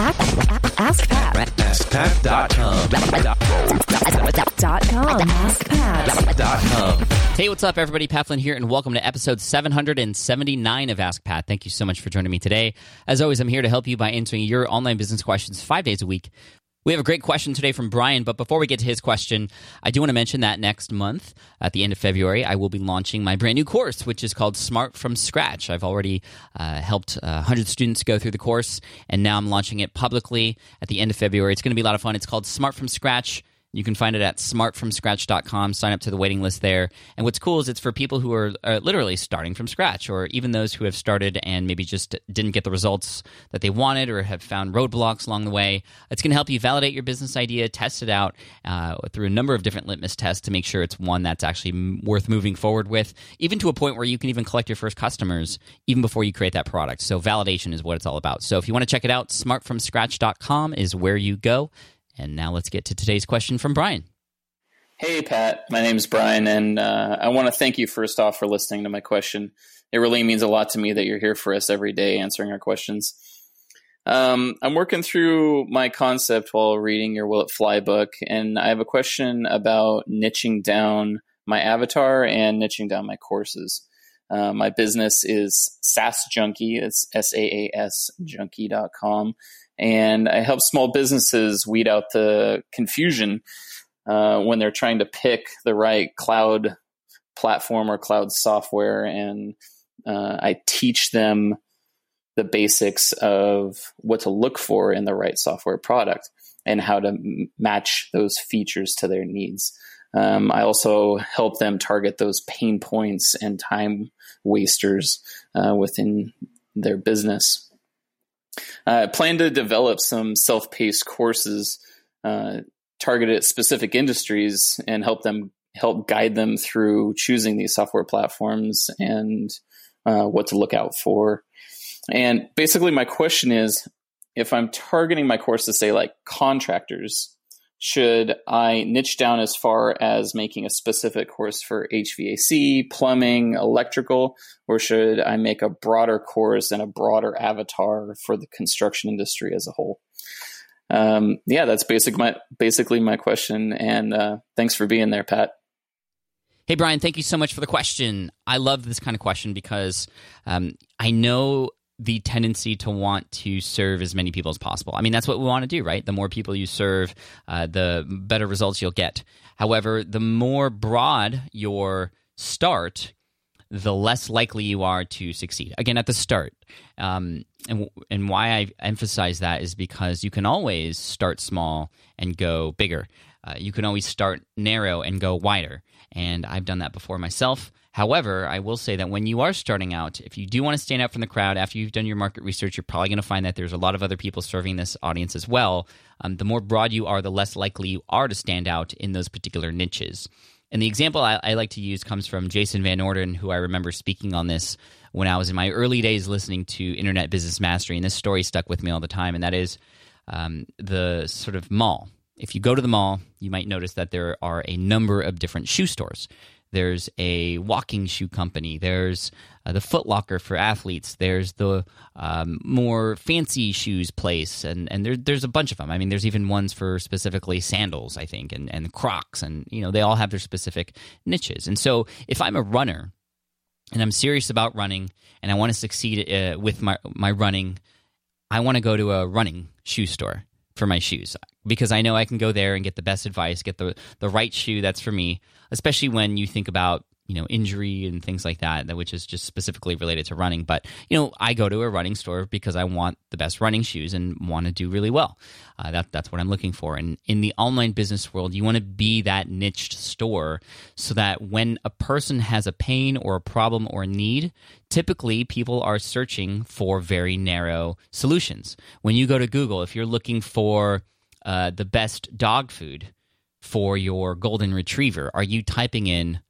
Ask Pat. AskPat.com. Dot com. AskPat. Hey, what's up, everybody? Pat Flynn here, and welcome to episode 779 of Ask Pat. Thank you so much for joining me today. As always, I'm here to help you by answering your online business questions five days a week. We have a great question today from Brian, but before we get to his question, I do want to mention that next month, at the end of February, I will be launching my brand new course, which is called Smart from Scratch. I've already uh, helped uh, 100 students go through the course, and now I'm launching it publicly at the end of February. It's going to be a lot of fun. It's called Smart from Scratch. You can find it at smartfromscratch.com. Sign up to the waiting list there. And what's cool is it's for people who are uh, literally starting from scratch, or even those who have started and maybe just didn't get the results that they wanted or have found roadblocks along the way. It's going to help you validate your business idea, test it out uh, through a number of different litmus tests to make sure it's one that's actually worth moving forward with, even to a point where you can even collect your first customers even before you create that product. So, validation is what it's all about. So, if you want to check it out, smartfromscratch.com is where you go. And now let's get to today's question from Brian. Hey, Pat. My name is Brian, and uh, I want to thank you first off for listening to my question. It really means a lot to me that you're here for us every day answering our questions. Um, I'm working through my concept while reading your Will It Fly book, and I have a question about niching down my avatar and niching down my courses. Uh, my business is SaaS Junkie. It's S A A S junkie.com. And I help small businesses weed out the confusion uh, when they're trying to pick the right cloud platform or cloud software. And uh, I teach them the basics of what to look for in the right software product and how to m- match those features to their needs. Um, I also help them target those pain points and time wasters uh, within their business. Uh, I plan to develop some self paced courses uh, targeted at specific industries and help them help guide them through choosing these software platforms and uh, what to look out for. And basically, my question is if I'm targeting my course to say like contractors, should I niche down as far as making a specific course for HVAC, plumbing, electrical, or should I make a broader course and a broader avatar for the construction industry as a whole? Um, yeah, that's basic my basically my question, and uh, thanks for being there, Pat. Hey, Brian, thank you so much for the question. I love this kind of question because um, I know the tendency to want to serve as many people as possible. I mean, that's what we want to do, right? The more people you serve, uh, the better results you'll get. However, the more broad your start, the less likely you are to succeed. Again, at the start. Um, and, and why I emphasize that is because you can always start small and go bigger. Uh, you can always start narrow and go wider. And I've done that before myself. However, I will say that when you are starting out, if you do want to stand out from the crowd after you've done your market research, you're probably going to find that there's a lot of other people serving this audience as well. Um, the more broad you are, the less likely you are to stand out in those particular niches. And the example I, I like to use comes from Jason Van Orden, who I remember speaking on this when I was in my early days listening to Internet Business Mastery. And this story stuck with me all the time, and that is um, the sort of mall. If you go to the mall, you might notice that there are a number of different shoe stores. There's a walking shoe company. There's uh, the Foot Locker for athletes. There's the um, more fancy shoes place, and and there, there's a bunch of them. I mean, there's even ones for specifically sandals, I think, and and Crocs, and you know they all have their specific niches. And so, if I'm a runner and I'm serious about running, and I want to succeed uh, with my my running, I want to go to a running shoe store for my shoes because I know I can go there and get the best advice, get the the right shoe that's for me, especially when you think about you know injury and things like that which is just specifically related to running. But you know i go to a running store because i want the best running shoes and want to do really well. Uh, that, that's what i'm looking for. And in the online business world you want to be that niched store so that when a person has a pain or a problem or a need typically people are searching for very narrow solutions. When you go to google if you're looking for uh, the best dog food for your golden retriever are you typing in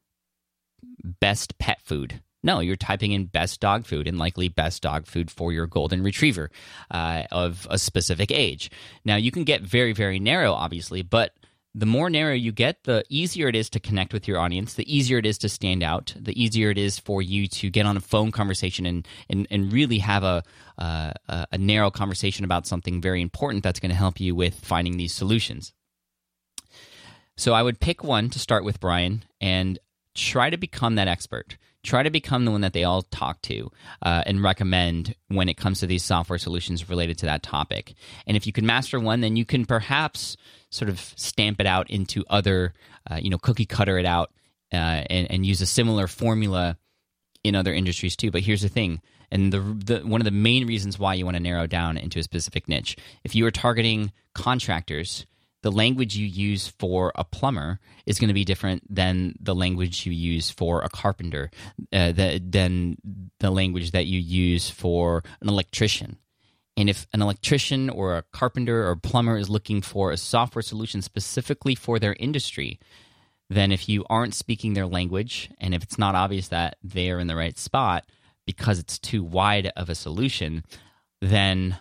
best pet food. No, you're typing in best dog food and likely best dog food for your golden retriever uh, of a specific age. Now, you can get very, very narrow, obviously, but the more narrow you get, the easier it is to connect with your audience, the easier it is to stand out, the easier it is for you to get on a phone conversation and and, and really have a, uh, a narrow conversation about something very important that's going to help you with finding these solutions. So I would pick one to start with, Brian, and try to become that expert. Try to become the one that they all talk to uh, and recommend when it comes to these software solutions related to that topic. And if you can master one, then you can perhaps sort of stamp it out into other, uh, you know, cookie cutter it out uh, and, and use a similar formula in other industries too. But here's the thing. And the, the one of the main reasons why you want to narrow down into a specific niche. If you are targeting contractors, the language you use for a plumber is going to be different than the language you use for a carpenter, uh, the, than the language that you use for an electrician. And if an electrician or a carpenter or plumber is looking for a software solution specifically for their industry, then if you aren't speaking their language and if it's not obvious that they are in the right spot because it's too wide of a solution, then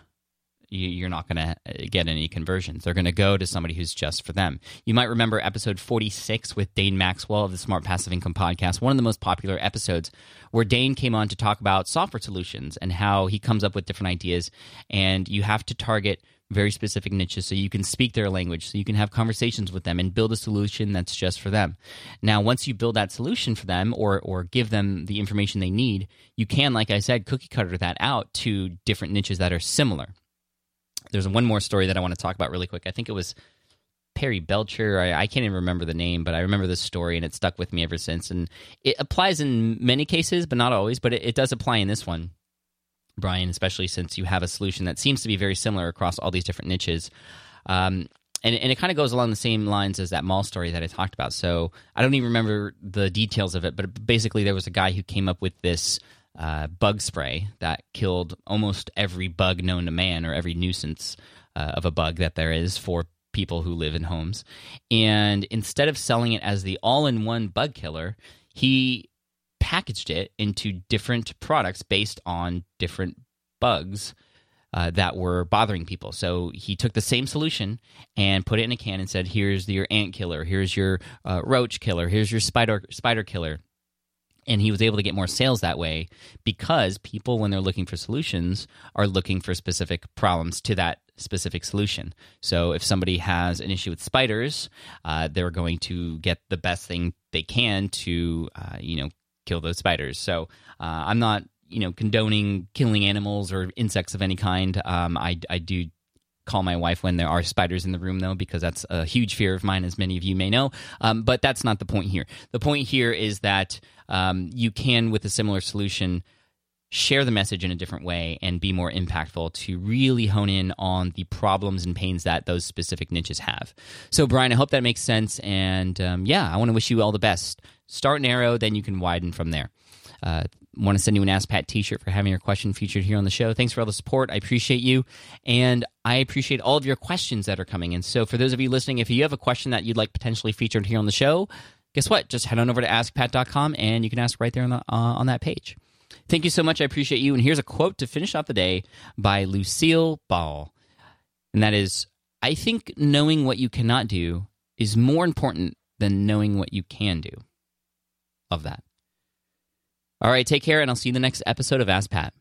you're not going to uh, get any conversions. They're going to go to somebody who's just for them. You might remember episode 46 with Dane Maxwell of the Smart Passive Income podcast, one of the most popular episodes, where Dane came on to talk about software solutions and how he comes up with different ideas. And you have to target very specific niches so you can speak their language, so you can have conversations with them and build a solution that's just for them. Now, once you build that solution for them or, or give them the information they need, you can, like I said, cookie cutter that out to different niches that are similar there's one more story that I want to talk about really quick. I think it was Perry Belcher. I, I, can't even remember the name, but I remember this story and it stuck with me ever since. And it applies in many cases, but not always. But it, it does apply in this one, Brian, especially since you have a solution that seems to be very similar across all these different niches. Um, and, and, it kind of goes along the same lines as that mall story that I talked about. So I don't even remember the details of it, but basically there was a guy who came up with this uh, bug spray that killed almost every bug known to man or every nuisance uh, of a bug that there is for people who live in homes. And instead of selling it as the all in one bug killer, he packaged it into different products based on different bugs. Uh, that were bothering people. So he took the same solution and put it in a can and said, "Here's your ant killer. Here's your uh, roach killer. Here's your spider spider killer." And he was able to get more sales that way because people when they're looking for solutions are looking for specific problems to that specific solution. So if somebody has an issue with spiders uh, they're going to get the best thing they can to uh, you know kill those spiders. So uh, i'm not you know condoning killing animals or insects of any kind. Um, I, I do call my wife when there are spiders in the room, though, because that's a huge fear of mine, as many of you may know. Um, but that's not the point here. The point here is that um, you can, with a similar solution, share the message in a different way and be more impactful to really hone in on the problems and pains that those specific niches have. So, Brian, I hope that makes sense. And um, yeah, I want to wish you all the best. Start narrow, then you can widen from there. Uh, want to send you an Ask Pat t shirt for having your question featured here on the show. Thanks for all the support. I appreciate you. And I appreciate all of your questions that are coming in. So, for those of you listening, if you have a question that you'd like potentially featured here on the show, guess what? Just head on over to askpat.com and you can ask right there on, the, uh, on that page. Thank you so much. I appreciate you. And here's a quote to finish off the day by Lucille Ball. And that is I think knowing what you cannot do is more important than knowing what you can do. Love that. All right, take care, and I'll see you in the next episode of Ask Pat.